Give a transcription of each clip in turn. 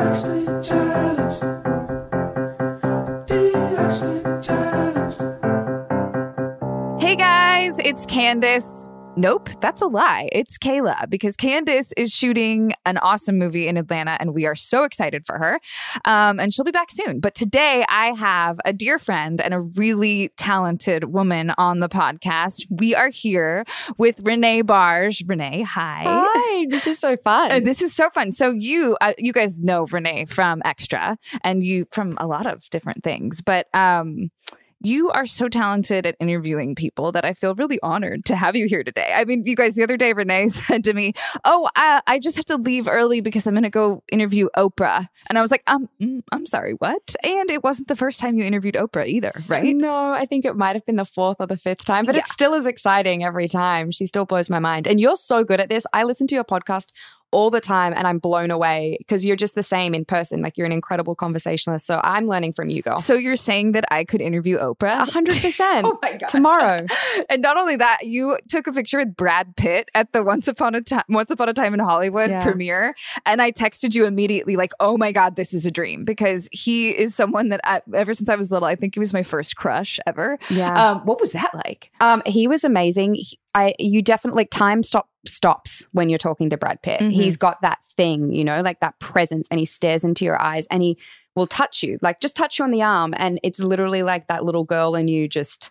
Hey guys, it's Candace. Nope, that's a lie. It's Kayla because Candace is shooting an awesome movie in Atlanta and we are so excited for her. Um, and she'll be back soon. But today I have a dear friend and a really talented woman on the podcast. We are here with Renee Bargh. Renee, hi. Hi, this is so fun. Uh, this is so fun. So you, uh, you guys know Renee from Extra, and you from a lot of different things. But um, you are so talented at interviewing people that I feel really honored to have you here today. I mean, you guys, the other day, Renee said to me, "Oh, I, I just have to leave early because I'm going to go interview Oprah," and I was like, "Um, mm, I'm sorry, what?" And it wasn't the first time you interviewed Oprah either, right? No, I think it might have been the fourth or the fifth time, but Yeah. it still is exciting every time. She still blows my mind. And you're so good at this. I listen to your podcast all the time and I'm blown away because you're just the same in person. Like you're an incredible conversationalist. So I'm learning from you, girl. So you're saying that I could interview Oprah? Hundred percent. Oh my god! Tomorrow. and not only that, you took a picture with Brad Pitt at the Once Upon a Time Once Upon a Time in Hollywood Yeah. premiere, and I texted you immediately, like, "Oh my god, this is a dream!" Because he is someone that I, ever since I was little, I think he was my first crush ever. Yeah. Um, what was that like? Um, he was amazing. He- I you definitely like time stop stops when you're talking to Brad Pitt. Mhm. He's got that thing, you know, like that presence, and he stares into your eyes, and he will touch you, like just touch you on the arm, and it's literally like that little girl and you just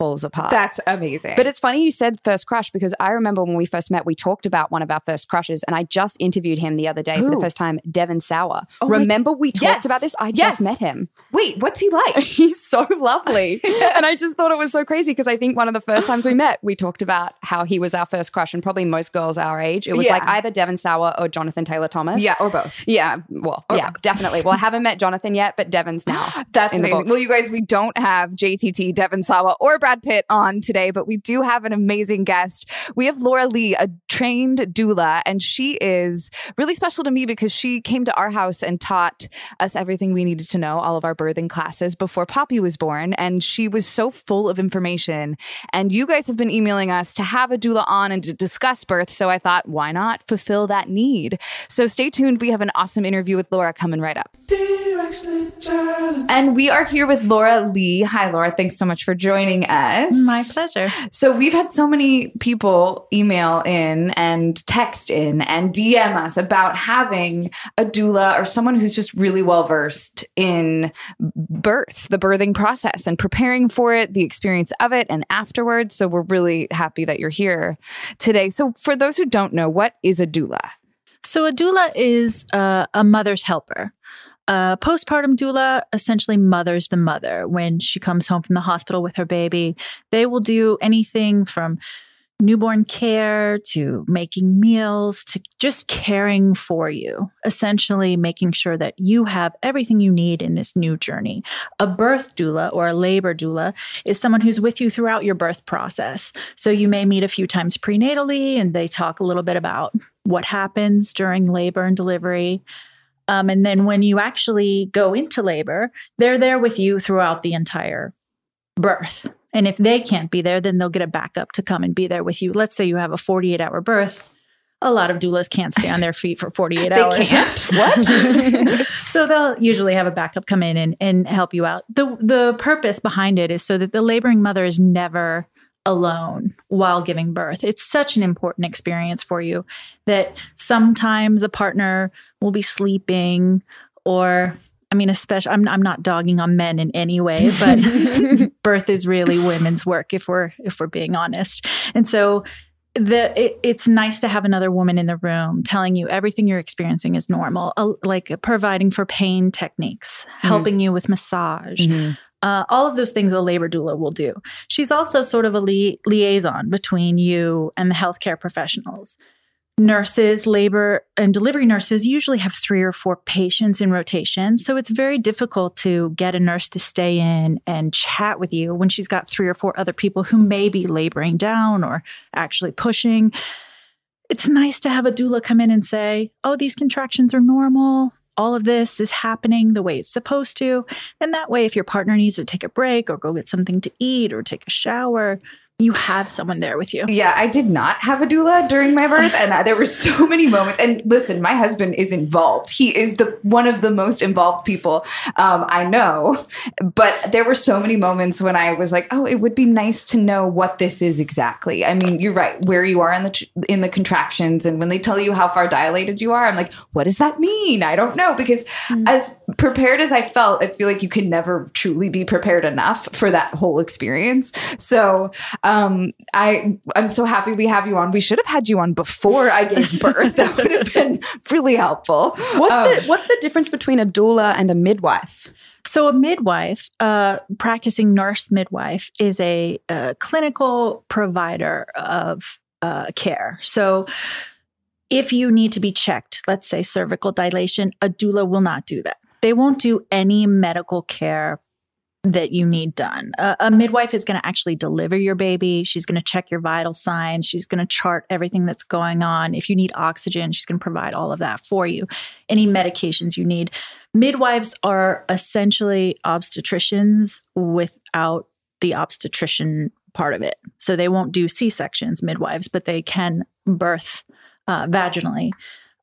falls apart. That's amazing. But it's funny you said first crush because I remember when we first met, we talked about one of our first crushes, and I just interviewed him the other day for the first time, Devon Sawa. Oh my- remember we talked Yes. about this? I Yes. just met him. wait, what's he like? He's so lovely. and I just thought it was so crazy because I think one of the first times we met, we talked about how he was our first crush, and probably most girls our age. It was Yeah. like either Devon Sawa or Jonathan Taylor Thomas. yeah, or both. Yeah. Well, Or yeah, both. definitely. Well, I haven't met Jonathan yet, but Devon's now. That's amazing. Well, you guys, we don't have JTT, Devon Sawa, or Brad Brad Pitt on today, but we do have an amazing guest. We have Laura Lee, a trained doula, and she is really special to me because she came to our house and taught us everything we needed to know, all of our birthing classes before Poppy was born. And she was so full of information. And you guys have been emailing us to have a doula on and to discuss birth. So I thought, why not fulfill that need? So stay tuned. We have an awesome interview with Laura coming right up. And we are here with Laura Lee. Hi, Laura. Thanks so much for joining us. My pleasure. So, we've had so many people email in and text in and DM us about having a doula or someone who's just really well versed in birth, the birthing process, and preparing for it, the experience of it, and afterwards. So, we're really happy that you're here today. So, for those who don't know, what is a doula? So, a doula is uh, a mother's helper. A postpartum doula essentially mothers the mother when she comes home from the hospital with her baby. They will do anything from newborn care to making meals to just caring for you, essentially making sure that you have everything you need in this new journey. A birth doula or a labor doula is someone who's with you throughout your birth process. So you may meet a few times prenatally and they talk a little bit about what happens during labor and delivery. Um, and then when you actually go into labor, they're there with you throughout the entire birth. And if they can't be there, then they'll get a backup to come and be there with you. Let's say you have a 48 hour birth. A lot of doulas can't stay on their feet for 48 they hours. Can't? what? so they'll usually have a backup come in and, and help you out. The the purpose behind it is so that the laboring mother is never alone while giving birth. It's such an important experience for you that sometimes a partner will be sleeping or I mean, especially I'm I'm not dogging on men in any way, but birth is really women's work if we're if we're being honest. And so the it, it's nice to have another woman in the room telling you everything you're experiencing is normal, uh, like providing for pain techniques, mm-hmm. helping you with massage, mm-hmm. Uh, all of those things a labor doula will do. She's also sort of a li- liaison between you and the healthcare professionals. Nurses, labor and delivery nurses usually have three or four patients in rotation. So it's very difficult to get a nurse to stay in and chat with you when she's got three or four other people who may be laboring down or actually pushing. It's nice to have a doula come in and say, Oh, these contractions are normal all of this is happening the way it's supposed to. And that way, if your partner needs to take a break or go get something to eat or take a shower, you have someone there with you. Yeah, I did not have a doula during my birth, and there were so many moments. And listen, my husband is involved. He is the one of the most involved people um, I know. But there were so many moments when I was like, "Oh, it would be nice to know what this is exactly." I mean, you're right, where you are in the in the contractions, and when they tell you how far dilated you are, I'm like, "What does that mean?" I don't know because mm. as prepared as I felt, I feel like you can never truly be prepared enough for that whole experience. So. Um, I I'm so happy we have you on. We should have had you on before I gave birth. that would have been really helpful. What's um, the What's the difference between a doula and a midwife? So, a midwife, uh, practicing nurse midwife, is a, a clinical provider of uh, care. So, if you need to be checked, let's say cervical dilation, a doula will not do that. They won't do any medical care that you need done. Uh, a midwife is going to actually deliver your baby. She's going to check your vital signs. She's going to chart everything that's going on. If you need oxygen, she's going to provide all of that for you. Any medications you need. Midwives are essentially obstetricians without the obstetrician part of it. So they won't do C sections, midwives, but they can birth uh, vaginally.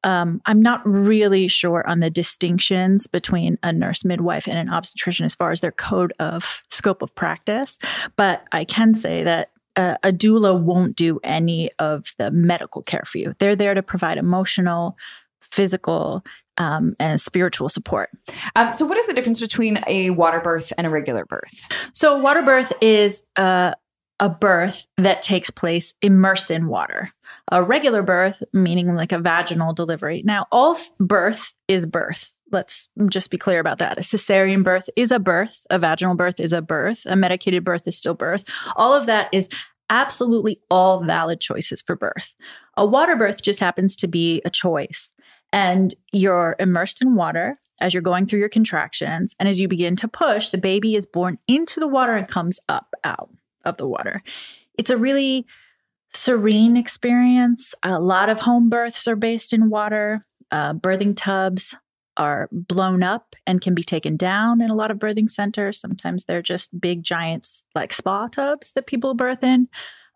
Um, I'm not really sure on the distinctions between a nurse midwife and an obstetrician as far as their code of scope of practice, but I can say that a, a doula won't do any of the medical care for you. They're there to provide emotional, physical, um, and spiritual support. Um, so, what is the difference between a water birth and a regular birth? So, water birth is uh, a birth that takes place immersed in water. A regular birth, meaning like a vaginal delivery. Now, all birth is birth. Let's just be clear about that. A cesarean birth is a birth, a vaginal birth is a birth, a medicated birth is still birth. All of that is absolutely all valid choices for birth. A water birth just happens to be a choice. And you're immersed in water as you're going through your contractions. And as you begin to push, the baby is born into the water and comes up out of the water. It's a really serene experience. A lot of home births are based in water. Uh, birthing tubs are blown up and can be taken down in a lot of birthing centers. Sometimes they're just big, giants like spa tubs that people birth in.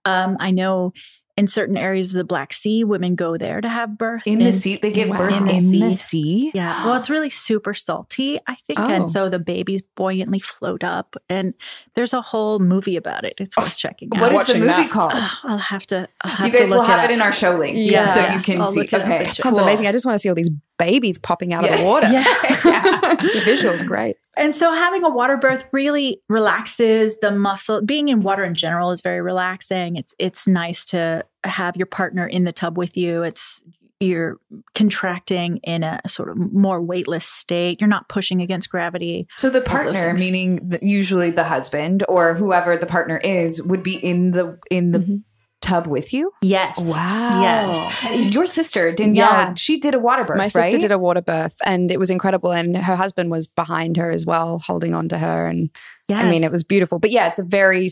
Um, I know in certain areas of the Black Sea, women go there to have birth. In the sea, they give birth in the sea? Yeah. Well, it's really super salty, I think. Oh. And so the babies buoyantly float up. And there's a whole movie about it. It's worth checking out. What is the movie called? I'll have to. I'll have you guys to look will have it, it in our show link. Yeah. So you can I'll see. it Okay. and Sounds Cool. amazing. I just want to see all these babies popping out of the water. Yeah. the visual's great. And so having a water birth really relaxes the muscle. Being in water in general is very relaxing. It's it's nice to have your partner in the tub with you. It's you're contracting in a sort of more weightless state. You're not pushing against gravity. So the partner, meaning the, usually the husband or whoever the partner is, would be in the in the Mm-hmm. Tub with you. Yes. Wow. Yes. Your sister Danielle, Yeah. she did a water birth. My sister right? did a water birth and it was incredible. And her husband was behind her as well, holding on to her. And Yes. I mean, it was beautiful. But yeah, it's a very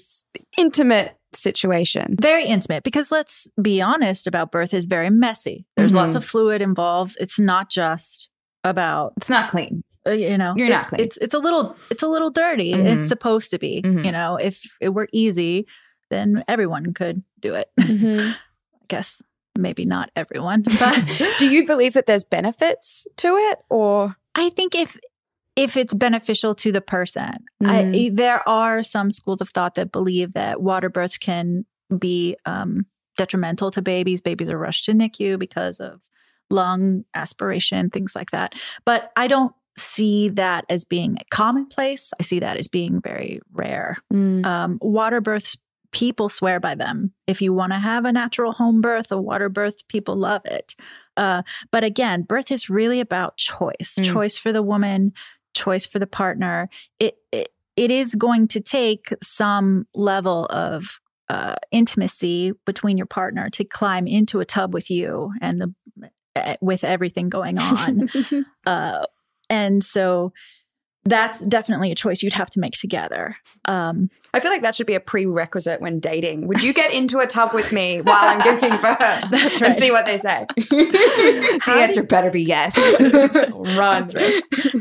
intimate situation. very intimate because let's be honest about birth is very messy. There's lots Mhm. of fluid involved. It's not just about It's not clean. uh, you know You're not it's, clean. it's it's a little it's a little dirty Mhm. it's supposed to be Mhm. you know if it were easy then everyone could do it Mm-hmm. i guess maybe not everyone but Do you believe that there's benefits to it or? i think if if it's beneficial to the person Mm-hmm. I, there are some schools of thought that believe that water births can be um, detrimental to babies babies are rushed to nicu because of lung aspiration things like that but i don't see that as being commonplace i see that as being very rare um, water births people swear by them. If you want to have a natural home birth a water birth people love it. Uh, but again birth is really about choice. Mm. choice for the woman choice for the partner. It, it it is going to take some level of uh, intimacy between your partner to climb into a tub with you and the eh, with everything going on. Uh, and so that's definitely a choice you'd have to make together. Um, I feel like that should be a prerequisite when dating. Would you get into a tub with me while I'm giving birth That's and see what they say? the How answer you- better be yes. Run.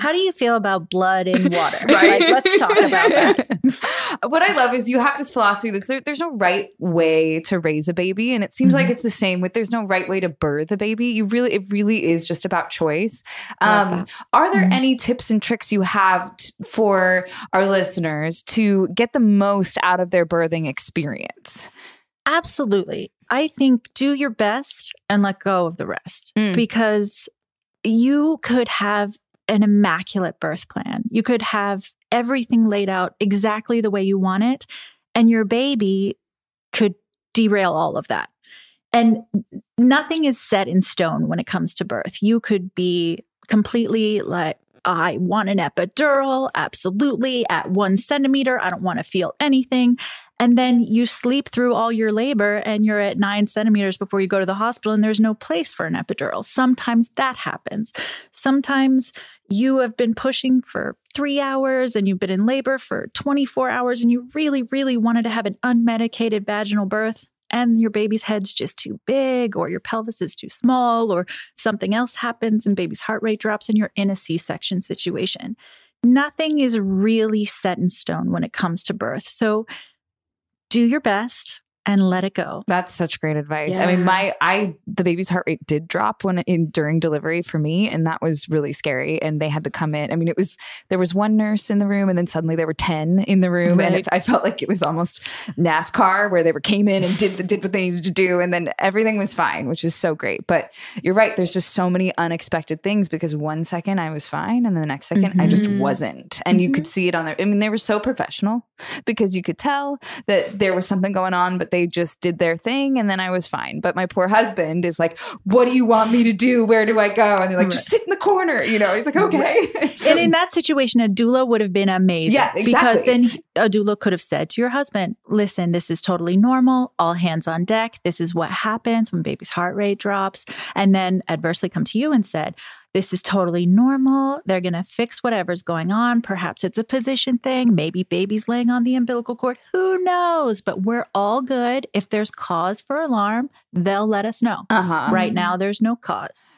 How do you feel about blood in water? Right. Like, let's talk about that. what I love is you have this philosophy that there, there's no right way to raise a baby, and it seems Mm-hmm. like it's the same with there's no right way to birth a baby. You really, it really is just about choice. Um, are there Mhm. any tips and tricks you have t- for our listeners to get the most out of their birthing experience? Absolutely. I think do your best and let go of the rest Mm. because you could have an immaculate birth plan. You could have everything laid out exactly the way you want it, and your baby could derail all of that. And nothing is set in stone when it comes to birth. You could be completely like, I want an epidural, absolutely, at one centimeter. I don't want to feel anything. And then you sleep through all your labor and you're at nine centimeters before you go to the hospital and there's no place for an epidural. Sometimes that happens. Sometimes you have been pushing for three hours and you've been in labor for 24 hours and you really, really wanted to have an unmedicated vaginal birth and your baby's head's just too big or your pelvis is too small or something else happens and baby's heart rate drops and you're in a C-section situation. Nothing is really set in stone when it comes to birth. So do your best and let it go. That's such great advice. I mean, my I the baby's heart rate did drop when in during delivery for me, and that was really scary. And they had to come in. I mean, it was there was one nurse in the room, and then suddenly there were ten in the room, and it, I felt like it was almost NASCAR where they were came in and did did what they needed to do, and then everything was fine, which is so great. But you're right. There's just so many unexpected things because one second I was fine, and then the next 2nd I just Mhm. wasn't, and you could see it on their. I mean, they were so professional because you could tell that there was something going on, but they just did their thing and then I was fine. But my poor husband is like, What do you want me to do? Where do I go? And they're like, Just sit in the corner. You know, he's like, Okay. So- and in that situation, a doula would have been amazing. Yeah, exactly. Because then a doula could have said to your husband, listen, this is totally normal, all hands on deck. This is what happens when baby's heart rate drops. And then adversely come to you and said, this is totally normal. They're going to fix whatever's going on. Perhaps it's a position thing. Maybe baby's laying on the umbilical cord. Who knows? But we're all good. If there's cause for alarm, they'll let us know. Uh-huh. Right now, there's no cause.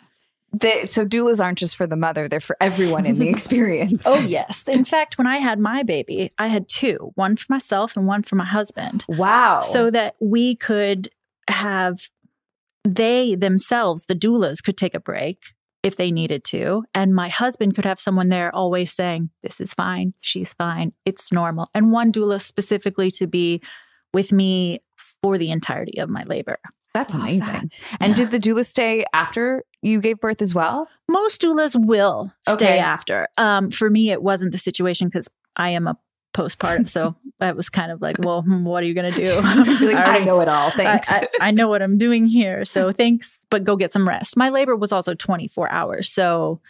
They, so doulas aren't just for the mother; they're for everyone in the experience. Oh, yes. In fact, when I had my baby, I had two one for myself and one for my husband. wow! So that we could have, they themselves, the doulas, could take a break if they needed to. And my husband could have someone there always saying, This is fine. She's fine. It's normal. And one doula specifically to be with me for the entirety of my labor. that's amazing. that. And Yeah. did the doula stay after you gave birth as well? Most doulas will stay Okay. after. Um, for me, it wasn't the situation because I am a postpartum. so that was kind of like, well, hmm, what are you going to do? Like, I already- know it all. Thanks. I, I know what I'm doing here. So thanks, but go get some rest. My labor was also 24 hours. So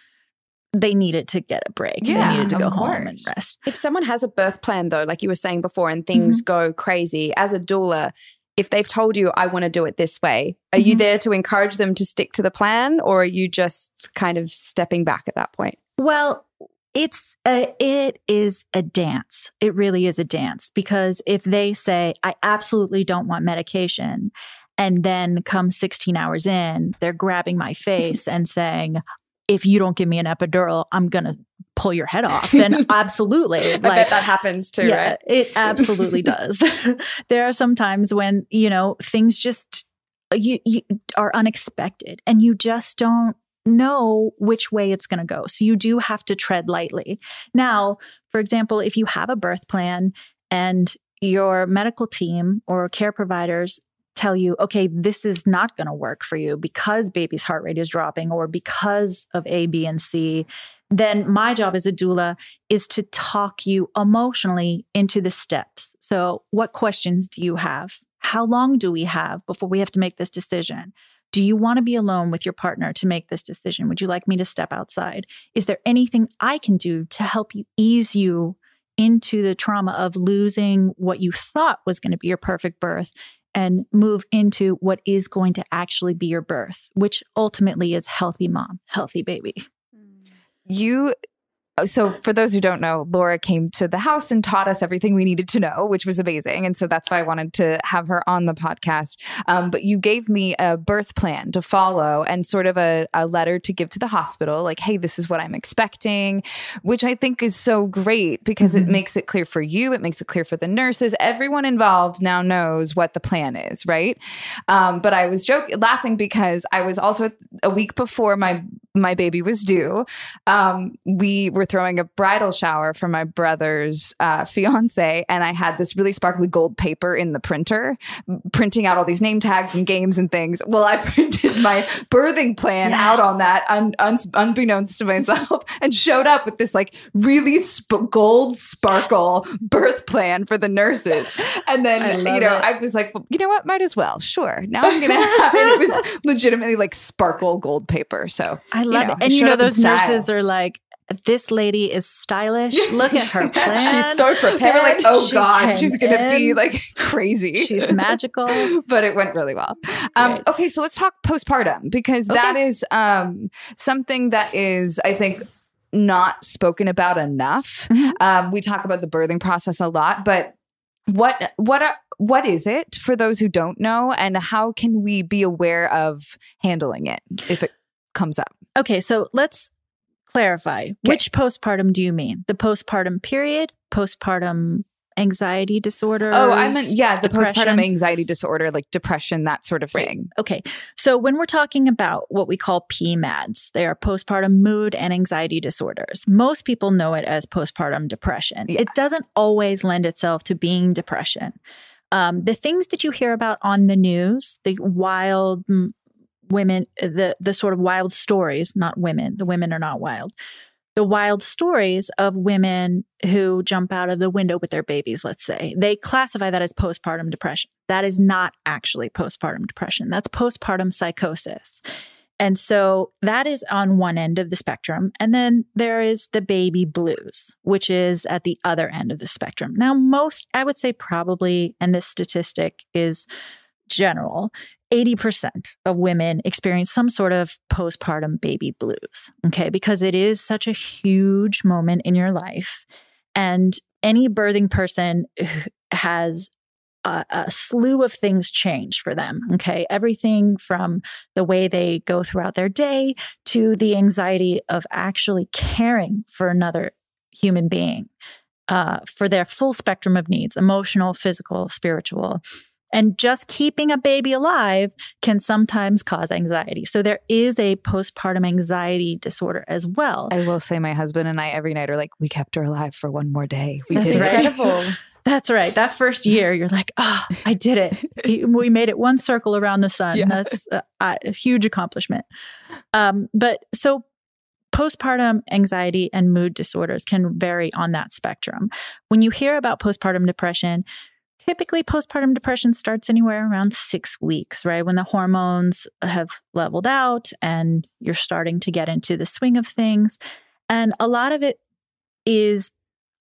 they needed to get a break. Yeah, they needed to go home and rest. If someone has a birth plan, though, like you were saying before, and things go crazy, as a doula, if they've told you, I want to do it this way, are you Mhm. there to encourage them to stick to the plan, or are you just kind of stepping back at that point? Well, it's a, it is a dance. It really is a dance because if they say I absolutely don't want medication and then come 16 hours in, they're grabbing my face and saying if you don't give me an epidural, I'm going to pull your head off. Then absolutely. I bet that happens too, yeah, right? It absolutely does. there are some times when, you know, things just you, you are unexpected and you just don't know which way it's going to go. So you do have to tread lightly. Now, for example, if you have a birth plan and your medical team or care providers tell you, okay, this is not going to work for you because baby's heart rate is dropping or because of A, B, and C, then my job as a doula is to talk you emotionally into the steps. So, what questions do you have? How long do we have before we have to make this decision? Do you want to be alone with your partner to make this decision? Would you like me to step outside? Is there anything I can do to help you ease you into the trauma of losing what you thought was going to be your perfect birth and move into what is going to actually be your birth, which ultimately is healthy mom, healthy baby? you so for those who don't know laura came to the house and taught us everything we needed to know which was amazing. And so that's why i wanted to have her on the podcast. Um, but you gave me a birth plan to follow and sort of a, a letter to give to the hospital like hey this is what i'm expecting which i think is so great because it makes it clear for you. It makes it clear for the nurses. Everyone involved now knows what the plan is right? Um, but i was joking laughing because i was also a week before my my baby was due um, we were throwing a bridal shower for my brother's uh, fiance, and I had this really sparkly gold paper in the printer, printing out all these name tags and games and things. Well, I printed my birthing plan Yes. out on that, un- un- unbeknownst to myself, and showed up with this like really sp- gold sparkle birth plan for the nurses. And then you know, it. I was like, well, you know what, might as well. Sure, now I'm gonna have it. It was legitimately like sparkle gold paper. So I you love know, it. And you know, those nurses are like, this lady is stylish. Look at her plan. She's so prepared. They were like, "Oh She God, she's gonna be like crazy." She's magical. but it went really well. Um, Great. okay, so let's talk postpartum because that Okay. is um, something that is, I think, not spoken about enough. Mhm. Um, we talk about the birthing process a lot, but what what are, what is it for those who don't know, and how can we be aware of handling it if it comes up? Okay, so let's clarify. Which postpartum do you mean? The postpartum period, postpartum anxiety disorder? Oh, I meant yeah, the depression? postpartum anxiety disorder, like depression, that sort of Right. thing. Okay. So when we're talking about what we call PMADs, they are postpartum mood and anxiety disorders. Most people know it as postpartum depression. Yeah. It doesn't always lend itself to being depression. Um, the things that you hear about on the news, the wild women, uh, the the sort of wild stories, not women. The women are not wild. The wild stories of women who jump out of the window with their babies, let's say, they classify that as postpartum depression. That is not actually postpartum depression. That's postpartum psychosis. And so that is on one end of the spectrum. And then there is the baby blues, which is at the other end of the spectrum. Now, most, I would say probably, and this statistic is general, 80% of women experience some sort of postpartum baby blues. Okay. Because it is such a huge moment in your life. And any birthing person has a, a, slew of things change for them. Okay. Everything from the way they go throughout their day to the anxiety of actually caring for another human being uh, for their full spectrum of needs emotional, physical, spiritual. And just keeping a baby alive can sometimes cause anxiety. So there is a postpartum anxiety disorder as well. I will say, my husband and I every night are like, we kept her alive for one more day. We That's did right. incredible. That's right. That first year, you're like, oh, I did it. we made it one circle around the sun. Yeah. That's a, a huge accomplishment. Um, but so postpartum anxiety and mood disorders can vary on that spectrum. When you hear about postpartum depression, typically postpartum depression starts anywhere around six weeks, right? When the hormones have leveled out and you're starting to get into the swing of things. And a lot of it is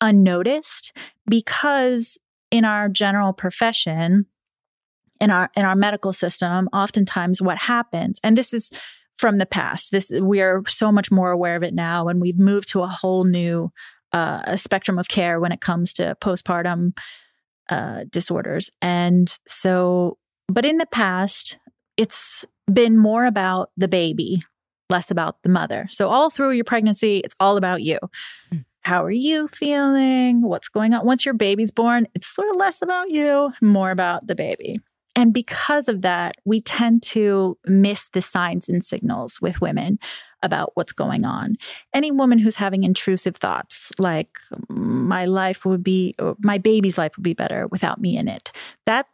unnoticed because in our general profession in our in our medical system oftentimes what happens and this is from the past this we are so much more aware of it now and we've moved to a whole new uh, spectrum of care when it comes to postpartum uh, disorders and so but in the past it's been more about the baby less about the mother so all through your pregnancy it's all about you how are you feeling? What's going on? Once your baby's born, it's sort of less about you, more about the baby. And because of that, we tend to miss the signs and signals with women about what's going on. Any woman who's having intrusive thoughts like my life would be my baby's life would be better without me in it. That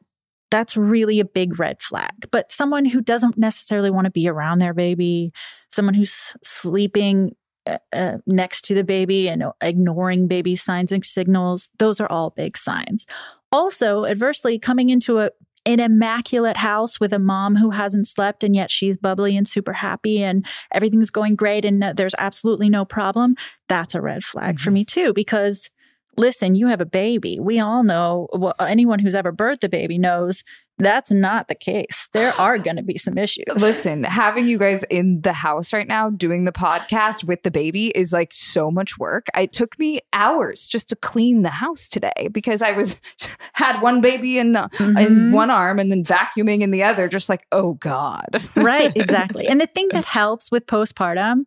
that's really a big red flag. But someone who doesn't necessarily want to be around their baby, someone who's sleeping uh, next to the baby and ignoring baby signs and signals, those are all big signs. Also, adversely, coming into a an immaculate house with a mom who hasn't slept and yet she's bubbly and super happy and everything's going great and there's absolutely no problem, that's a red flag mm-hmm. for me too because listen, you have a baby. We all know, well, anyone who's ever birthed a baby knows that's not the case. There are going to be some issues. Listen, having you guys in the house right now doing the podcast with the baby is like so much work. It took me hours just to clean the house today because I was had one baby in the, mm-hmm. in one arm and then vacuuming in the other just like, "Oh god." right, exactly. And the thing that helps with postpartum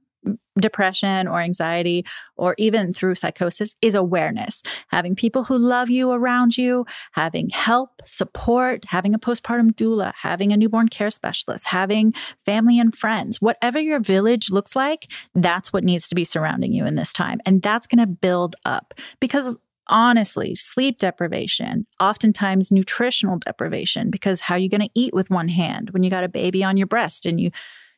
depression or anxiety or even through psychosis is awareness. Having people who love you around you, having help, support, having a postpartum doula, having a newborn care specialist, having family and friends, whatever your village looks like, that's what needs to be surrounding you in this time. And that's going to build up because honestly, sleep deprivation, oftentimes nutritional deprivation, because how are you going to eat with one hand when you got a baby on your breast and you,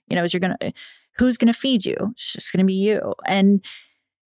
you know, as you're going to, who's going to feed you? It's just going to be you. And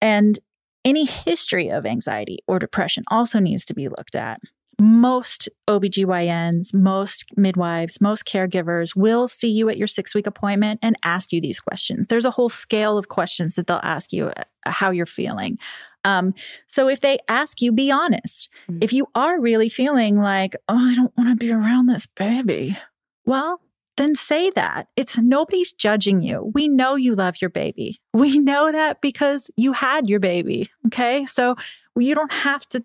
and any history of anxiety or depression also needs to be looked at. Most OBGYNs, most midwives, most caregivers will see you at your six week appointment and ask you these questions. There's a whole scale of questions that they'll ask you uh, how you're feeling. Um, so if they ask you, be honest. Mm-hmm. If you are really feeling like, oh, I don't want to be around this baby, well, then say that. It's nobody's judging you. We know you love your baby. We know that because you had your baby. Okay. So you don't have to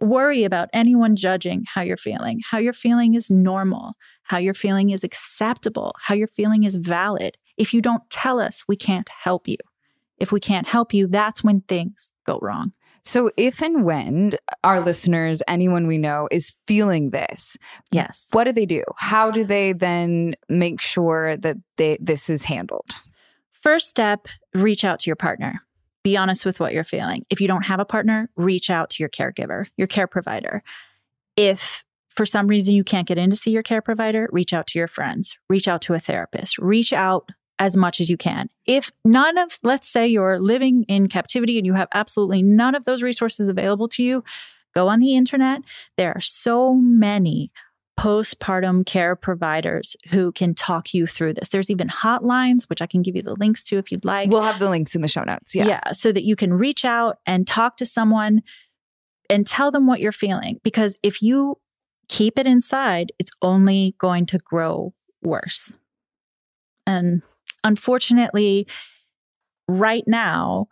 worry about anyone judging how you're feeling. How you're feeling is normal. How you're feeling is acceptable. How you're feeling is valid. If you don't tell us, we can't help you. If we can't help you, that's when things go wrong. So, if and when our listeners, anyone we know, is feeling this, yes, what do they do? How do they then make sure that they, this is handled? First step reach out to your partner. Be honest with what you're feeling. If you don't have a partner, reach out to your caregiver, your care provider. If for some reason you can't get in to see your care provider, reach out to your friends, reach out to a therapist, reach out as much as you can. If none of, let's say you're living in captivity and you have absolutely none of those resources available to you, go on the internet. There are so many postpartum care providers who can talk you through this. There's even hotlines, which I can give you the links to if you'd like. We'll have the links in the show notes. Yeah. Yeah. So that you can reach out and talk to someone and tell them what you're feeling. Because if you keep it inside, it's only going to grow worse. And unfortunately, right now,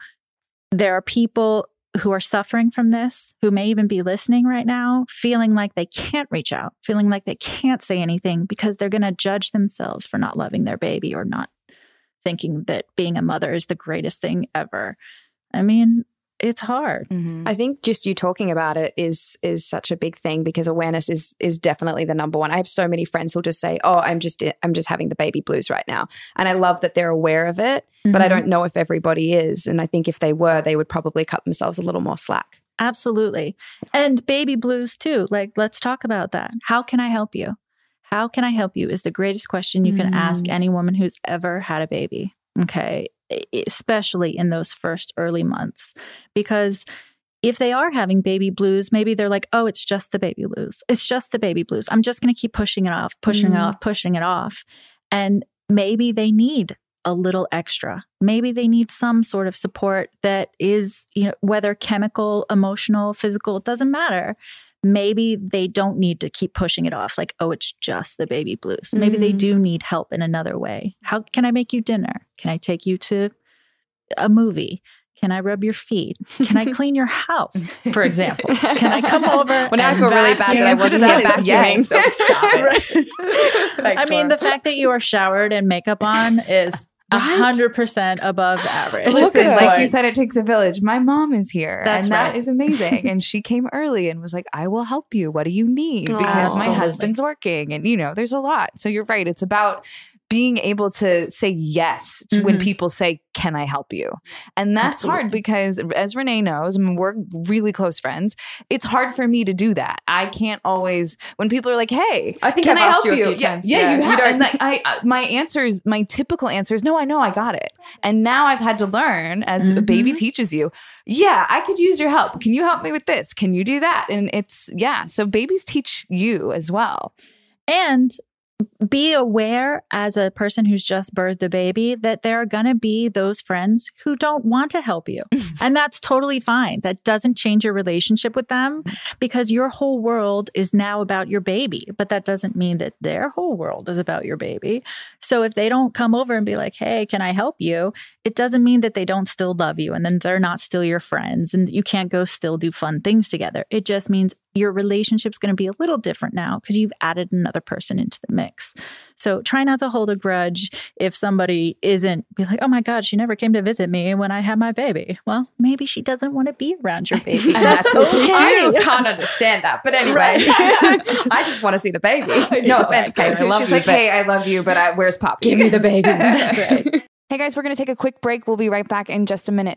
there are people who are suffering from this, who may even be listening right now, feeling like they can't reach out, feeling like they can't say anything because they're going to judge themselves for not loving their baby or not thinking that being a mother is the greatest thing ever. I mean, it's hard. Mm-hmm. I think just you talking about it is is such a big thing because awareness is is definitely the number one. I have so many friends who'll just say, "Oh, I'm just I'm just having the baby blues right now," and I love that they're aware of it. Mm-hmm. But I don't know if everybody is, and I think if they were, they would probably cut themselves a little more slack. Absolutely, and baby blues too. Like, let's talk about that. How can I help you? How can I help you? Is the greatest question you can ask Mm. any woman who's ever had a baby. Okay. Especially in those first early months. Because if they are having baby blues, maybe they're like, oh, it's just the baby blues. It's just the baby blues. I'm just going to keep pushing it off, pushing it Mm. off, pushing it off. And maybe they need a little extra. Maybe they need some sort of support that is, you know, whether chemical, emotional, physical, it doesn't matter. Maybe they don't need to keep pushing it off like, oh, it's just the baby blues. Maybe they Mhm. do need help in another way. How can I make you dinner? Can I take you to a movie? Can I rub your feet? Can I clean your house, for example? Can I come over? when I feel really bad that I wasn't that is yes. So stop it. Right. I mean, the fact that you are showered and makeup on is a hundred percent above average. Listen, like you said, it takes a village. My mom is here, That's and that right. is amazing. and she came early and was like, "I will help you. What do you need?" Because my husband's working, and you know, there's a lot. So you're right. It's about being able to say yes to when Mhm. people say, "Can I help you?" And that's hard because, as Renee knows, I mean, we're really close friends. It's hard for me to do that. I can't always when people are like, "Hey, I think can I've I help you a you?" few yeah, times. yeah, Yeah, you have. don't- and like, I, I- my answer is my typical answer is no. I know, I got it. And now I've had to learn as a baby Mhm. teaches you. Yeah, I could use your help. Can you help me with this? Can you do that? And it's yeah. So babies teach you as well. and be aware as a person who's just birthed a baby that there are going to be those friends who don't want to help you. and that's totally fine. That doesn't change your relationship with them because your whole world is now about your baby, but that doesn't mean that their whole world is about your baby. So if they don't come over and be like, "Hey, can I help you?" it doesn't mean that they don't still love you and then they're not still your friends and you can't go still do fun things together. It just means your relationship's going to be a little different now because you've added another person into the mix. So try not to hold a grudge if somebody isn't be like, "Oh my god, she never came to visit me when I had my baby." Well, maybe she doesn't want to be around your baby. And that's, okay. I just can't understand that. But anyway, Right. I just want to see the baby. No offense, Kate. I love She's you, like, but "Hey, I love you, but I, where's Poppy? give me the baby. That's right. Hey guys, we're going to take a quick break. We'll be right back in just a minute.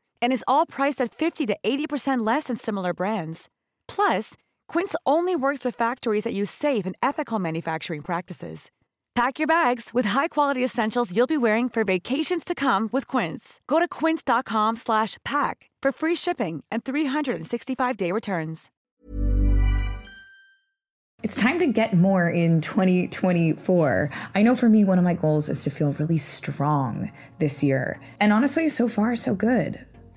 And is all priced at 50 to 80% less than similar brands. Plus, Quince only works with factories that use safe and ethical manufacturing practices. Pack your bags with high-quality essentials you'll be wearing for vacations to come with Quince. Go to quince.com/pack for free shipping and 365-day returns. It's time to get more in 2024. I know for me one of my goals is to feel really strong this year. And honestly, so far so good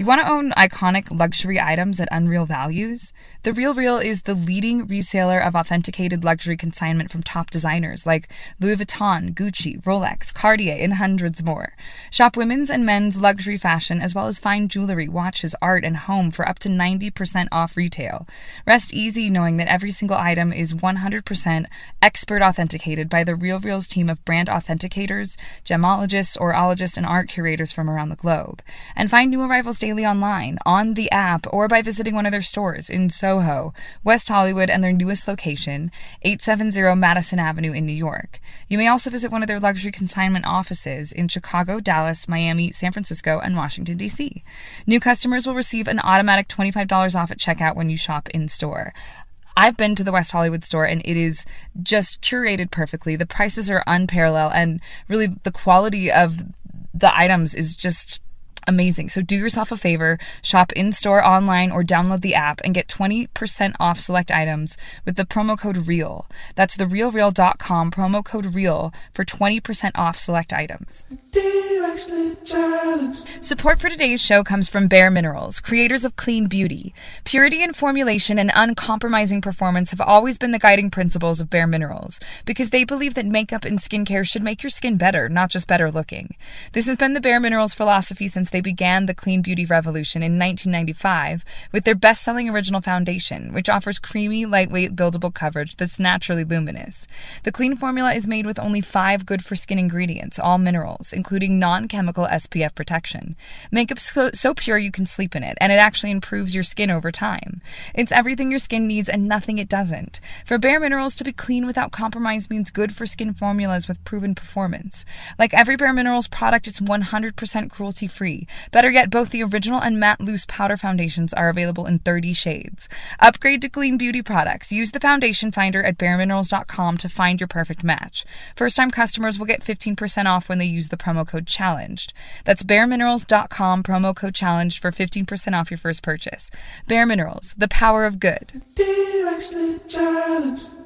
You want to own iconic luxury items at unreal values? The Real Real is the leading reseller of authenticated luxury consignment from top designers like Louis Vuitton, Gucci, Rolex, Cartier, and hundreds more. Shop women's and men's luxury fashion as well as fine jewelry, watches, art, and home for up to 90% off retail. Rest easy knowing that every single item is 100% expert authenticated by the Real Real's team of brand authenticators, gemologists, horologists, and art curators from around the globe. And find new arrivals daily daily online, on the app, or by visiting one of their stores in Soho, West Hollywood, and their newest location, 870 Madison Avenue in New York. You may also visit one of their luxury consignment offices in Chicago, Dallas, Miami, San Francisco, and Washington, D.C. New customers will receive an automatic $25 off at checkout when you shop in store. I've been to the West Hollywood store and it is just curated perfectly. The prices are unparalleled and really the quality of the items is just amazing. So do yourself a favor, shop in store, online, or download the app and get 20% off select items with the promo code REAL. That's the realreal.com promo code REAL for 20% off select items. Support for today's show comes from Bare Minerals, creators of clean beauty. Purity in formulation and uncompromising performance have always been the guiding principles of Bare Minerals because they believe that makeup and skincare should make your skin better, not just better looking. This has been the Bare Minerals philosophy since they began the clean beauty revolution in 1995 with their best selling original foundation, which offers creamy, lightweight, buildable coverage that's naturally luminous. The clean formula is made with only five good for skin ingredients, all minerals, including non chemical SPF protection. Makeup's so, so pure you can sleep in it, and it actually improves your skin over time. It's everything your skin needs and nothing it doesn't. For Bare Minerals to be clean without compromise means good for skin formulas with proven performance. Like every Bare Minerals product, it's 100% cruelty free. Better yet, both the original and matte loose powder foundations are available in 30 shades. Upgrade to clean beauty products. Use the foundation finder at bareminerals.com to find your perfect match. First time customers will get 15% off when they use the promo code CHALLENGED. That's bareminerals.com promo code CHALLENGED for 15% off your first purchase. Bare Minerals, the power of good.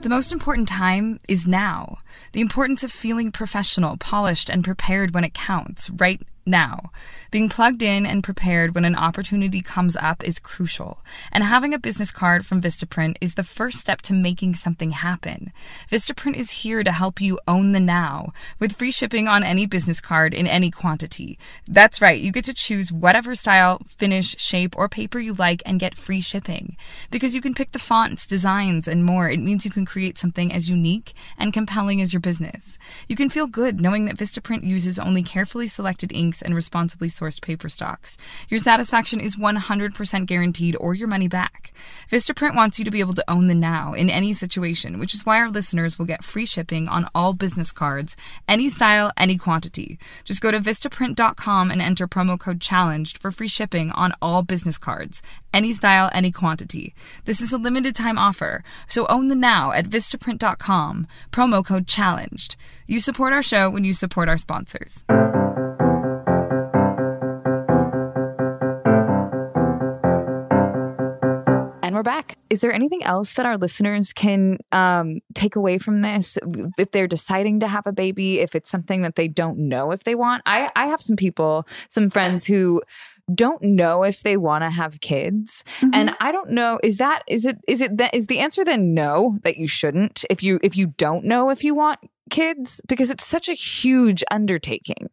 The most important time is now. The importance of feeling professional, polished, and prepared when it counts, right now. Being plugged in and prepared when an opportunity comes up is crucial, and having a business card from Vistaprint is the first step to making something happen. Vistaprint is here to help you own the now with free shipping on any business card in any quantity. That's right, you get to choose whatever style, finish, shape, or paper you like and get free shipping. Because you can pick the fonts, designs, and more, it means you can create something as unique and compelling as your business. You can feel good knowing that Vistaprint uses only carefully selected inks and responsibly sourced paper stocks. Your satisfaction is 100% guaranteed or your money back. Vistaprint wants you to be able to own the now in any situation, which is why our listeners will get free shipping on all business cards, any style, any quantity. Just go to vistaprint.com and enter promo code CHALLENGED for free shipping on all business cards, any style, any quantity. This is a limited time offer, so own the now at vistaprint.com, promo code CHALLENGED. You support our show when you support our sponsors. Back. Is there anything else that our listeners can um, take away from this if they're deciding to have a baby, if it's something that they don't know if they want? I, I have some people, some friends who don't know if they want to have kids Mm-hmm. and i don't know is that is it is it that is the answer then no that you shouldn't if you if you don't know if you want kids because it's such a huge undertaking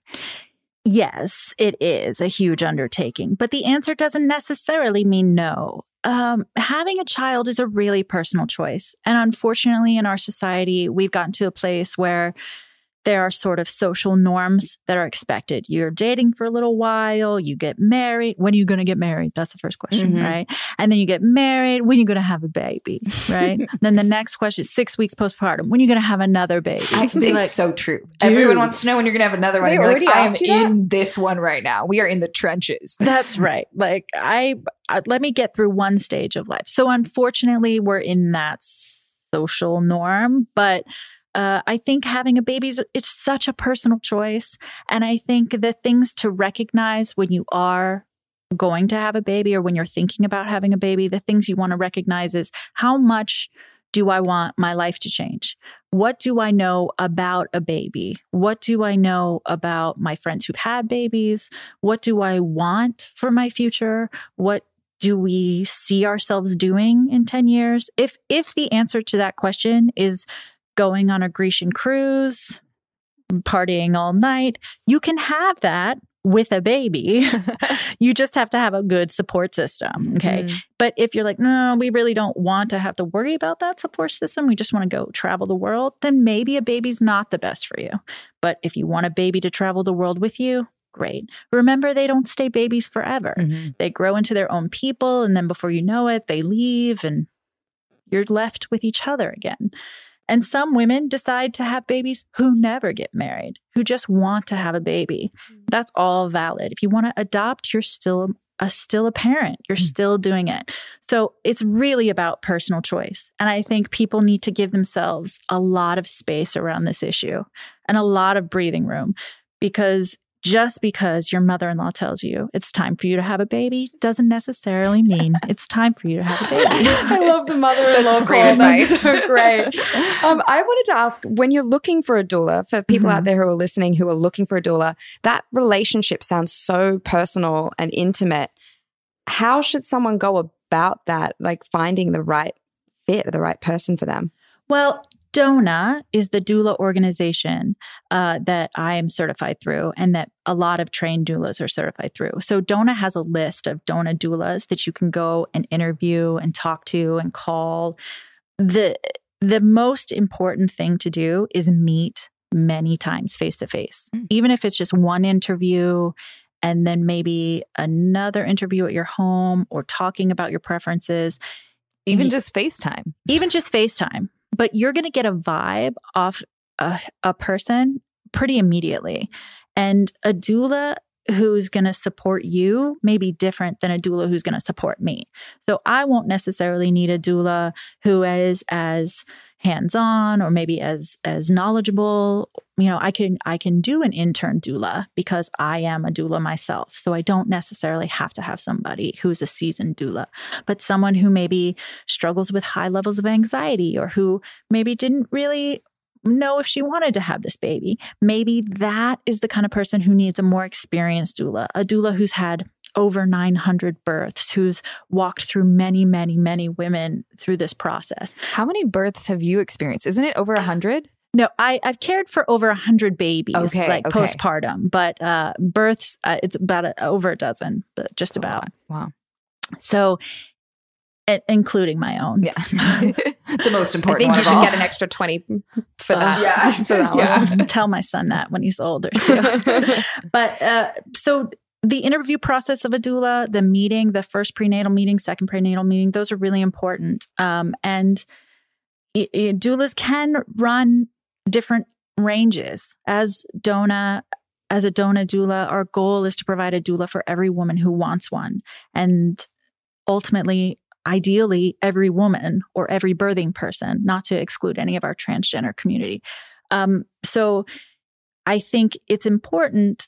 Yes, it is a huge undertaking, but the answer doesn't necessarily mean no. Um, having a child is a really personal choice. And unfortunately, in our society, we've gotten to a place where there are sort of social norms that are expected. You're dating for a little while, you get married. When are you going to get married? That's the first question, Mhm. right? And then you get married. When are you going to have a baby, right? then the next question is six weeks postpartum. When are you going to have another baby? I think it's so true. Everyone wants to know when you're going to have another one. You're like, I am asked you that? in this one right now. We are in the trenches. That's right. Like I, I let me get through one stage of life. So unfortunately, we're in that social norm, but uh, I think having a baby is it's such a personal choice, and I think the things to recognize when you are going to have a baby or when you're thinking about having a baby, the things you want to recognize is how much do I want my life to change? What do I know about a baby? What do I know about my friends who've had babies? What do I want for my future? What do we see ourselves doing in 10 years? If if the answer to that question is going on a Grecian cruise, partying all night, you can have that with a baby. you just have to have a good support system, okay? Mhm. But if you're like, no, we really don't want to have to worry about that support system, we just want to go travel the world, then maybe a baby's not the best for you. But if you want a baby to travel the world with you, great. Remember, they don't stay babies forever. Mhm. They grow into their own people, and then before you know it, they leave and you're left with each other again. And some women decide to have babies who never get married, who just want to have a baby. Mm-hmm. That's all valid. If you want to adopt, you're still a still a parent. You're mm. still doing it. So it's really about personal choice. And I think people need to give themselves a lot of space around this issue and a lot of breathing room because just because your mother in law tells you it's time for you to have a baby doesn't necessarily mean it's time for you to have a baby. I love the mother-in-law That's great comments. So great. Um, I wanted to ask: when you're looking for a doula, for people Mm-hmm. out there who are listening who are looking for a doula, that relationship sounds so personal and intimate. How should someone go about that? Like finding the right fit, the right person for them. Well, DONA is the doula organization uh, that I am certified through and that a lot of trained doulas are certified through. So DONA has a list of DONA doulas that you can go and interview and talk to and call. The the most important thing to do is meet many times face to face. Even if it's just one interview and then maybe another interview at your home or talking about your preferences. Even just FaceTime. even just FaceTime, but you're going to get a vibe off a, a person pretty immediately. And a doula who's going to support you may be different than a doula who's going to support me. So I won't necessarily need a doula who is as hands-on or maybe as as knowledgeable you know i can i can do an intern doula because i am a doula myself. So i don't necessarily have to have somebody who's a seasoned doula but someone who maybe struggles with high levels of anxiety or who maybe didn't really know if she wanted to have this baby. Maybe that is the kind of person who needs a more experienced doula a doula who's had over 900 births, who's walked through many, many, many women through this process. How many births have you experienced? Isn't it over 100? No, I, I've cared for over 100 babies, Okay, like okay. postpartum, but uh, births, uh, it's about a, over a dozen, but just about. Wow. So, i- including my own. Yeah. the most important. I think you should all. get an extra 20 for that. Uh, yeah. Just for that Yeah. Tell my son that when he's older too. but uh, so the interview process of a doula, the meeting, the first prenatal meeting, second prenatal meeting, those are really important. Um, and i- i- doulas can run different ranges. As DONA, as a DONA doula, our goal is to provide a doula for every woman who wants one, and ultimately. Ideally, every woman or every birthing person, not to exclude any of our transgender community. Um, so I think it's important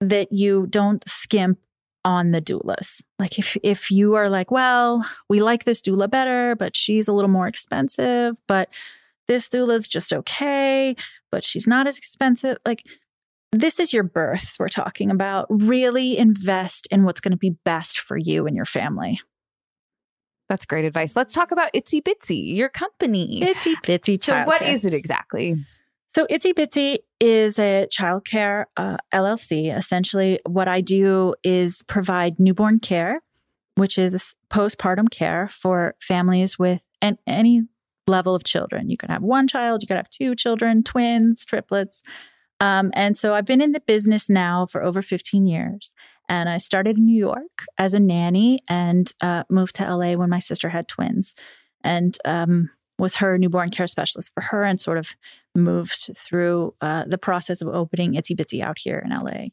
that you don't skimp on the doulas. Like if if you are like, well, we like this doula better, but she's a little more expensive, but this doula is just okay, but she's not as expensive. Like this is your birth we're talking about. Really invest in what's going to be best for you and your family. That's great advice. Let's talk about Itsy Bitsy, your company. Itsy Bitsy So, what is it exactly? So Itsy Bitsy is a childcare uh, LLC. Essentially, what I do is provide newborn care, which is postpartum care for families with an, any level of children. You can have one child, you could have two children, twins, triplets. Um, and so I've been in the business now for over 15 years. And I started in New York as a nanny and uh, moved to LA when my sister had twins. And um, was her newborn care specialist for her and sort of moved through uh, the process of opening Itsy Bitsy out here in LA.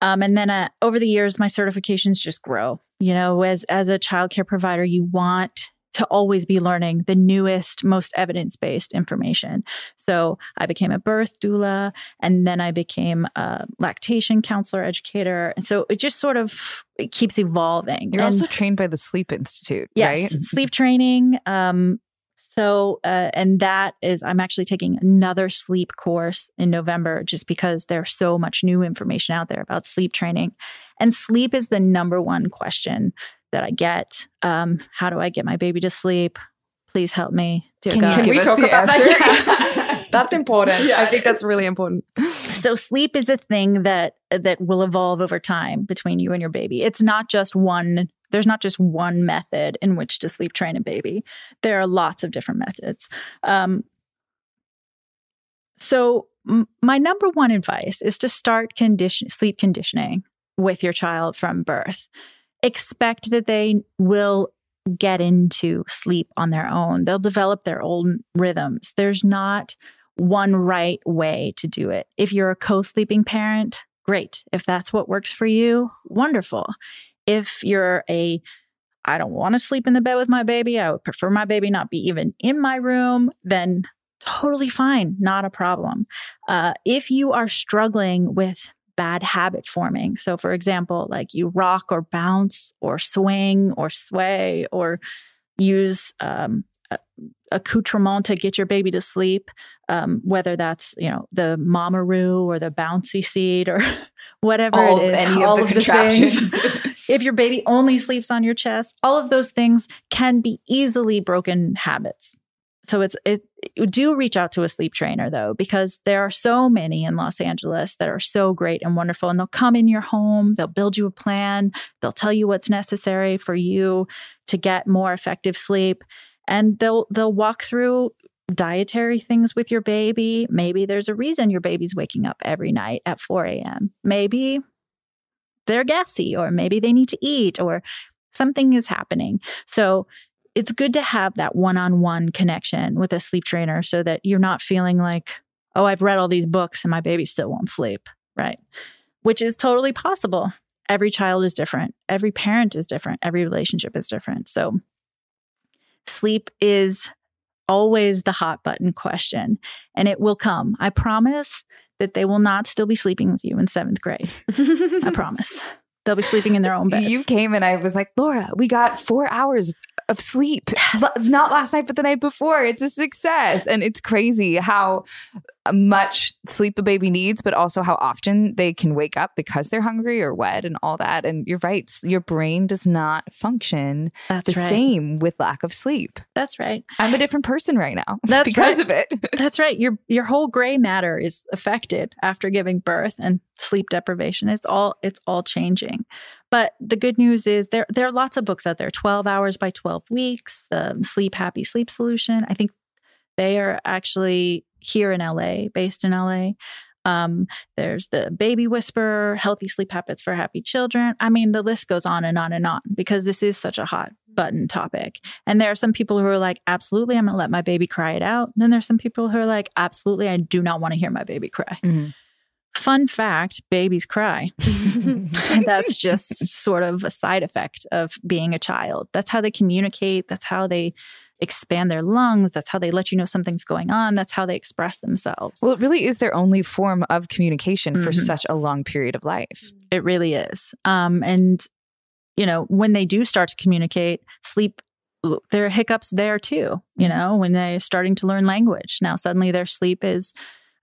Um, and then uh, over the years, my certifications just grow. You know, as as a childcare provider, you want to always be learning the newest, most evidence based information. So I became a birth doula, and then I became a lactation counselor, educator, and so it just sort of it keeps evolving. You're And- also trained by the Sleep Institute, Yes, right? sleep training. Um, so, uh, and that is, I'm actually taking another sleep course in November just because there's so much new information out there about sleep training. And sleep is the number one question that I get. Um, how do I get my baby to sleep? Please help me. Dear Can, God. can we talk about answer. that? That's important. I think that's really important. so sleep is a thing that that will evolve over time between you and your baby it's not just one there's not just one method in which to sleep train a baby there are lots of different methods um, so m- my number one advice is to start condition sleep conditioning with your child from birth expect that they will get into sleep on their own they'll develop their own rhythms there's not one right way to do it. If you're a co sleeping parent, great. If that's what works for you, wonderful. If you're a, I don't want to sleep in the bed with my baby, I would prefer my baby not be even in my room, then totally fine, not a problem. Uh, if you are struggling with bad habit forming, so for example, like you rock or bounce or swing or sway or use um, a- accoutrement to get your baby to sleep, um, whether that's you know the mamaroo or the bouncy seat or whatever it is, All it of is, any of all the things. contraptions. if your baby only sleeps on your chest, all of those things can be easily broken habits. So it's it do reach out to a sleep trainer though because there are so many in Los Angeles that are so great and wonderful and they'll come in your home, they'll build you a plan, they'll tell you what's necessary for you to get more effective sleep and they'll they'll walk through dietary things with your baby. Maybe there's a reason your baby's waking up every night at 4 a.m. Maybe they're gassy, or maybe they need to eat, or something is happening. So it's good to have that one on one connection with a sleep trainer so that you're not feeling like, oh, I've read all these books and my baby still won't sleep, right? Which is totally possible. Every child is different, every parent is different, every relationship is different. So sleep is always the hot button question, and it will come. I promise that they will not still be sleeping with you in seventh grade. I promise. They'll be sleeping in their own beds. You came and I was like, Laura, we got four hours of sleep. Yes. Not last night, but the night before. It's a success. And it's crazy how much sleep a baby needs, but also how often they can wake up because they're hungry or wet and all that. And you're right, your brain does not function That's the right. same with lack of sleep. That's right. I'm a different person right now That's because right. of it. That's right. Your your whole gray matter is affected after giving birth and sleep deprivation. It's all it's all changing. But the good news is there there are lots of books out there. Twelve hours by twelve weeks, the Sleep Happy Sleep Solution. I think they are actually here in LA, based in LA. Um, there's the Baby Whisperer, Healthy Sleep Habits for Happy Children. I mean, the list goes on and on and on because this is such a hot button topic. And there are some people who are like, absolutely, I'm going to let my baby cry it out. And then there's some people who are like, absolutely, I do not want to hear my baby cry. Mm-hmm. Fun fact babies cry. that's just sort of a side effect of being a child. That's how they communicate, that's how they expand their lungs. That's how they let you know something's going on. That's how they express themselves. Well, it really is their only form of communication for Mhm. such a long period of life. It really is. Um, and, you know, when they do start to communicate, sleep, there are hiccups there too, you know, when they're starting to learn language. Now, suddenly their sleep is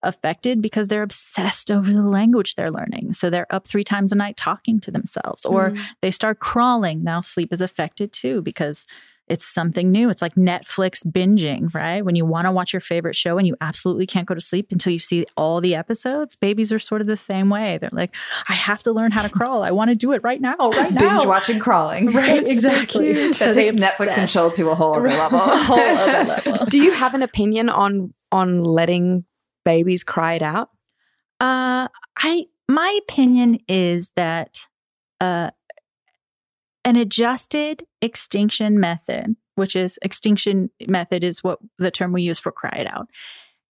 affected because they're obsessed over the language they're learning. So they're up three times a night talking to themselves, or Mm. they start crawling. Now, sleep is affected too because it's something new. It's like Netflix binging, right? When you want to watch your favorite show and you absolutely can't go to sleep until you see all the episodes. Babies are sort of the same way. They're like, I have to learn how to crawl. I want to do it right now, right now. Binge watching crawling. Right, It's exactly. So that takes Netflix and chill to a whole other level. Whole other level. Do you have an opinion on on letting babies cry it out? Uh, I my opinion is that uh, an adjusted extinction method, which is extinction method, is what the term we use for cry it out.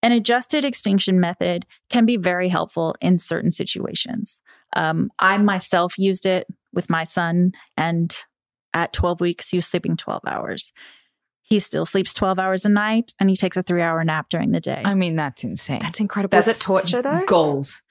An adjusted extinction method can be very helpful in certain situations. Um, I myself used it with my son, and at 12 weeks, he was sleeping 12 hours. He still sleeps 12 hours a night and he takes a three hour nap during the day. I mean, that's insane. That's incredible. Was it torture though? Goals.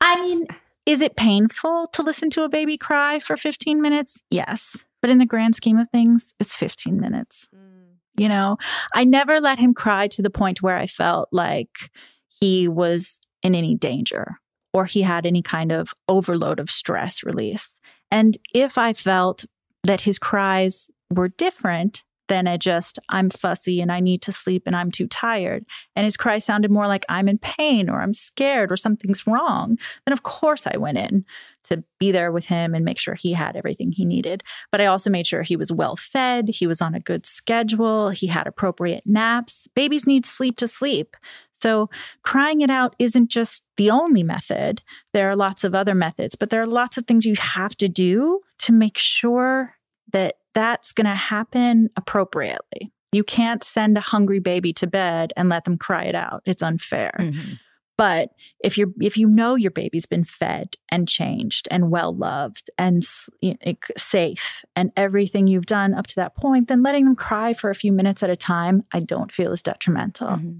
I mean, is it painful to listen to a baby cry for 15 minutes? Yes. But in the grand scheme of things, it's 15 minutes. Mm. You know, I never let him cry to the point where I felt like he was in any danger or he had any kind of overload of stress release. And if I felt that his cries were different than a just, I'm fussy and I need to sleep and I'm too tired, and his cry sounded more like I'm in pain or I'm scared or something's wrong, then of course I went in to be there with him and make sure he had everything he needed. But I also made sure he was well fed, he was on a good schedule, he had appropriate naps. Babies need sleep to sleep. So crying it out isn't just the only method. There are lots of other methods, but there are lots of things you have to do to make sure that that's going to happen appropriately. You can't send a hungry baby to bed and let them cry it out. It's unfair. Mm-hmm. But if you if you know your baby's been fed and changed and well loved and s- y- it- safe and everything you've done up to that point, then letting them cry for a few minutes at a time, I don't feel is detrimental. Mm-hmm.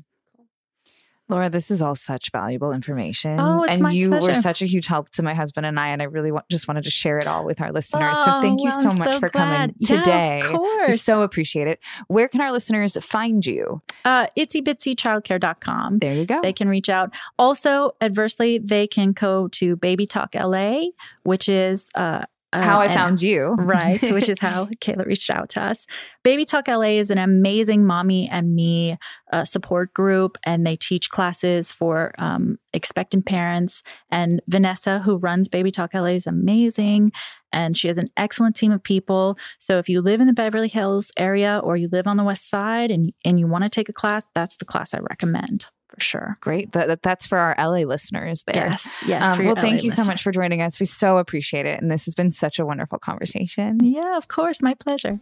Laura, this is all such valuable information. Oh, it's and you were such a huge help to my husband and I, and I really wa- just wanted to share it all with our listeners. so Oh, thank you well, so I'm much so for glad. coming Yeah, of today. We course. so appreciate it. Where can our listeners find you? Uh, itsybitsychildcare.com. There you go. They can reach out. Also, adversely, they can go to Baby Talk LA, which is uh, uh, How I found you. right, which is how Kayla reached out to us. Baby Talk LA is an amazing mommy and me uh, support group, and they teach classes for um, expectant parents. And Vanessa, who runs Baby Talk LA, is amazing, and she has an excellent team of people. So if you live in the Beverly Hills area or you live on the West Side and and you want to take a class, that's the class I recommend for sure. Great. That, that, that's for our LA listeners there. Yes. Yes. Um, well, LA thank you so much for joining us. We so appreciate it. And this has been such a wonderful conversation. Yeah, of course. My pleasure.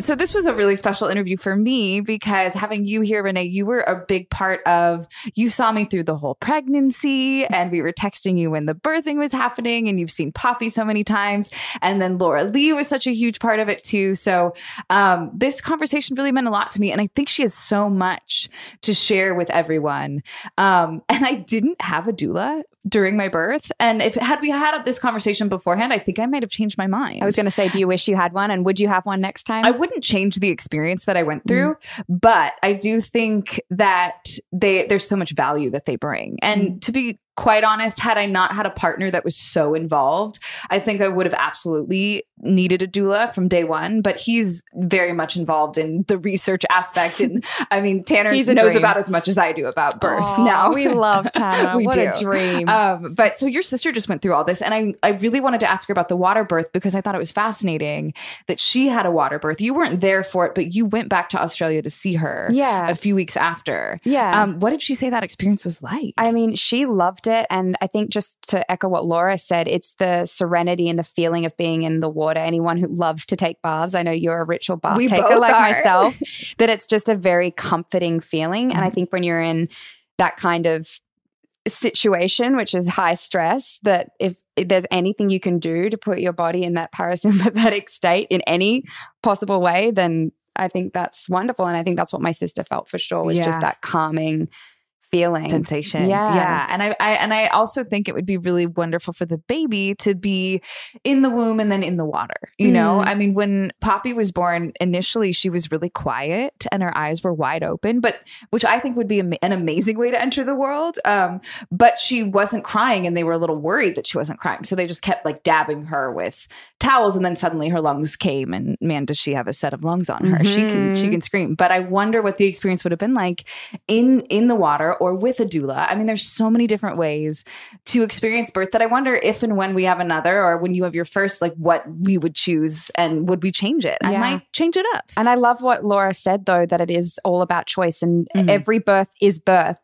So this was a really special interview for me because having you here, Renee, you were a big part of you saw me through the whole pregnancy and we were texting you when the birthing was happening and you've seen Poppy so many times. And then Laura Lee was such a huge part of it too. So um, this conversation really meant a lot to me. And I think she has so much to share with everyone. Um, and I didn't have a doula during my birth. And if had we had this conversation beforehand, I think I might have changed my mind. I was going to say, do you wish you had one? And would you have one next time? I wouldn't change the experience that I went through, mm. but I do think that they there's so much value that they bring. And mm. to be quite honest, had I not had a partner that was so involved, I think I would have absolutely needed a doula from day one. But he's very much involved in the research aspect. And I mean, Tanner knows dream. about as much as I do about birth Aw, now. we love Tanner. we What do. a dream. Um, but so your sister just went through all this, and I I really wanted to ask her about the water birth because I thought it was fascinating that she had a water birth. You weren't there for it, but you went back to Australia to see her. Yeah. a few weeks after. Yeah. Um, what did she say that experience was like? I mean, she loved it. And I think just to echo what Laura said, it's the serenity and the feeling of being in the water. Anyone who loves to take baths, I know you're a ritual bath We taker like are. myself, that it's just a very comforting feeling. And I Mm-hmm. think when you're in that kind of situation, which is high stress, that if, if there's anything you can do to put your body in that parasympathetic state in any possible way, then I think that's wonderful. And I think that's what my sister felt for sure was Yeah. just that calming feeling. sensation. Yeah. Yeah. And I, I and I also think it would be really wonderful for the baby to be in the womb and then in the water. You know? Mm. I mean, when Poppy was born, initially she was really quiet and her eyes were wide open, but which I think would be an amazing way to enter the world. Um, but she wasn't crying and they were a little worried that she wasn't crying. So they just kept like dabbing her with towels and then suddenly her lungs came and man, does she have a set of lungs on her. She can she Mhm. can scream. But I wonder what the experience would have been like in in the water or with a doula. I mean, there's so many different ways to experience birth that I wonder if and when we have another or when you have your first, like what we would choose and would we change it? I might change it up. And I love what Laura said, though, that it is all about choice and Mhm. every birth is birth.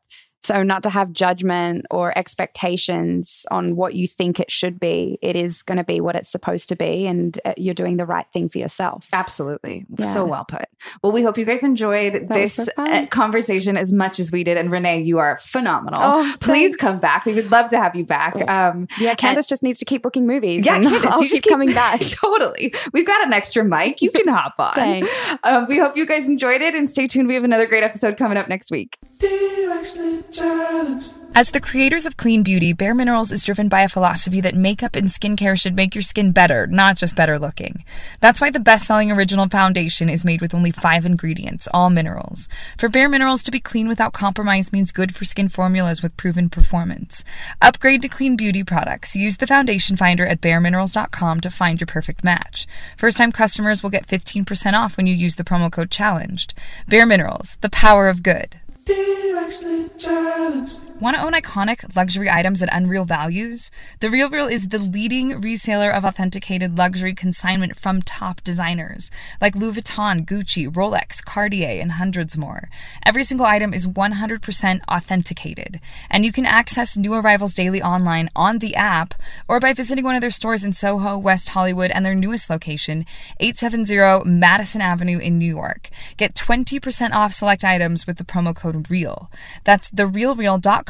So, not to have judgment or expectations on what you think it should be, it is going to be what it's supposed to be. And uh, you're doing the right thing for yourself. Absolutely. Yeah. So well put. Well, we hope you guys enjoyed That this so uh, conversation as much as we did. And Renee, you are phenomenal. Oh, Please thanks. come back. We would love to have you back. Um, Yeah, Candace just needs to keep booking movies. Yeah, and Candace, I'll you just keep coming back. totally. We've got an extra mic. You can hop on. Thanks. Um, we hope you guys enjoyed it and stay tuned. We have another great episode coming up next week. As the creators of Clean Beauty, Bare Minerals is driven by a philosophy that makeup and skincare should make your skin better, not just better looking. That's why the best selling original foundation is made with only five ingredients, all minerals. For Bare Minerals to be clean without compromise means good for skin formulas with proven performance. Upgrade to Clean Beauty products. Use the foundation finder at bareminerals.com to find your perfect match. First time customers will get 15% off when you use the promo code CHALLENGED. Bare Minerals, the power of good. He actually challenged. Want to own iconic luxury items at unreal values? The Real Real is the leading reseller of authenticated luxury consignment from top designers like Louis Vuitton, Gucci, Rolex, Cartier, and hundreds more. Every single item is 100% authenticated, and you can access new arrivals daily online on the app or by visiting one of their stores in Soho, West Hollywood, and their newest location, 870 Madison Avenue in New York. Get 20% off select items with the promo code REAL. That's therealreal.com,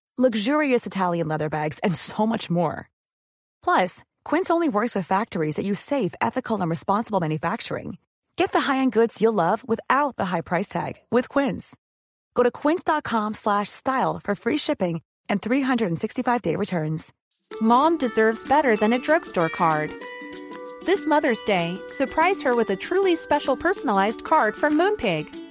luxurious Italian leather bags, and so much more. Plus, Quince only works with factories that use safe, ethical, and responsible manufacturing. Get the high-end goods you'll love without the high price tag with Quince. Go to quince.com/style for free shipping and 365-day returns. Mom deserves better than a drugstore card. This Mother's Day, surprise her with a truly special personalized card from Moonpig.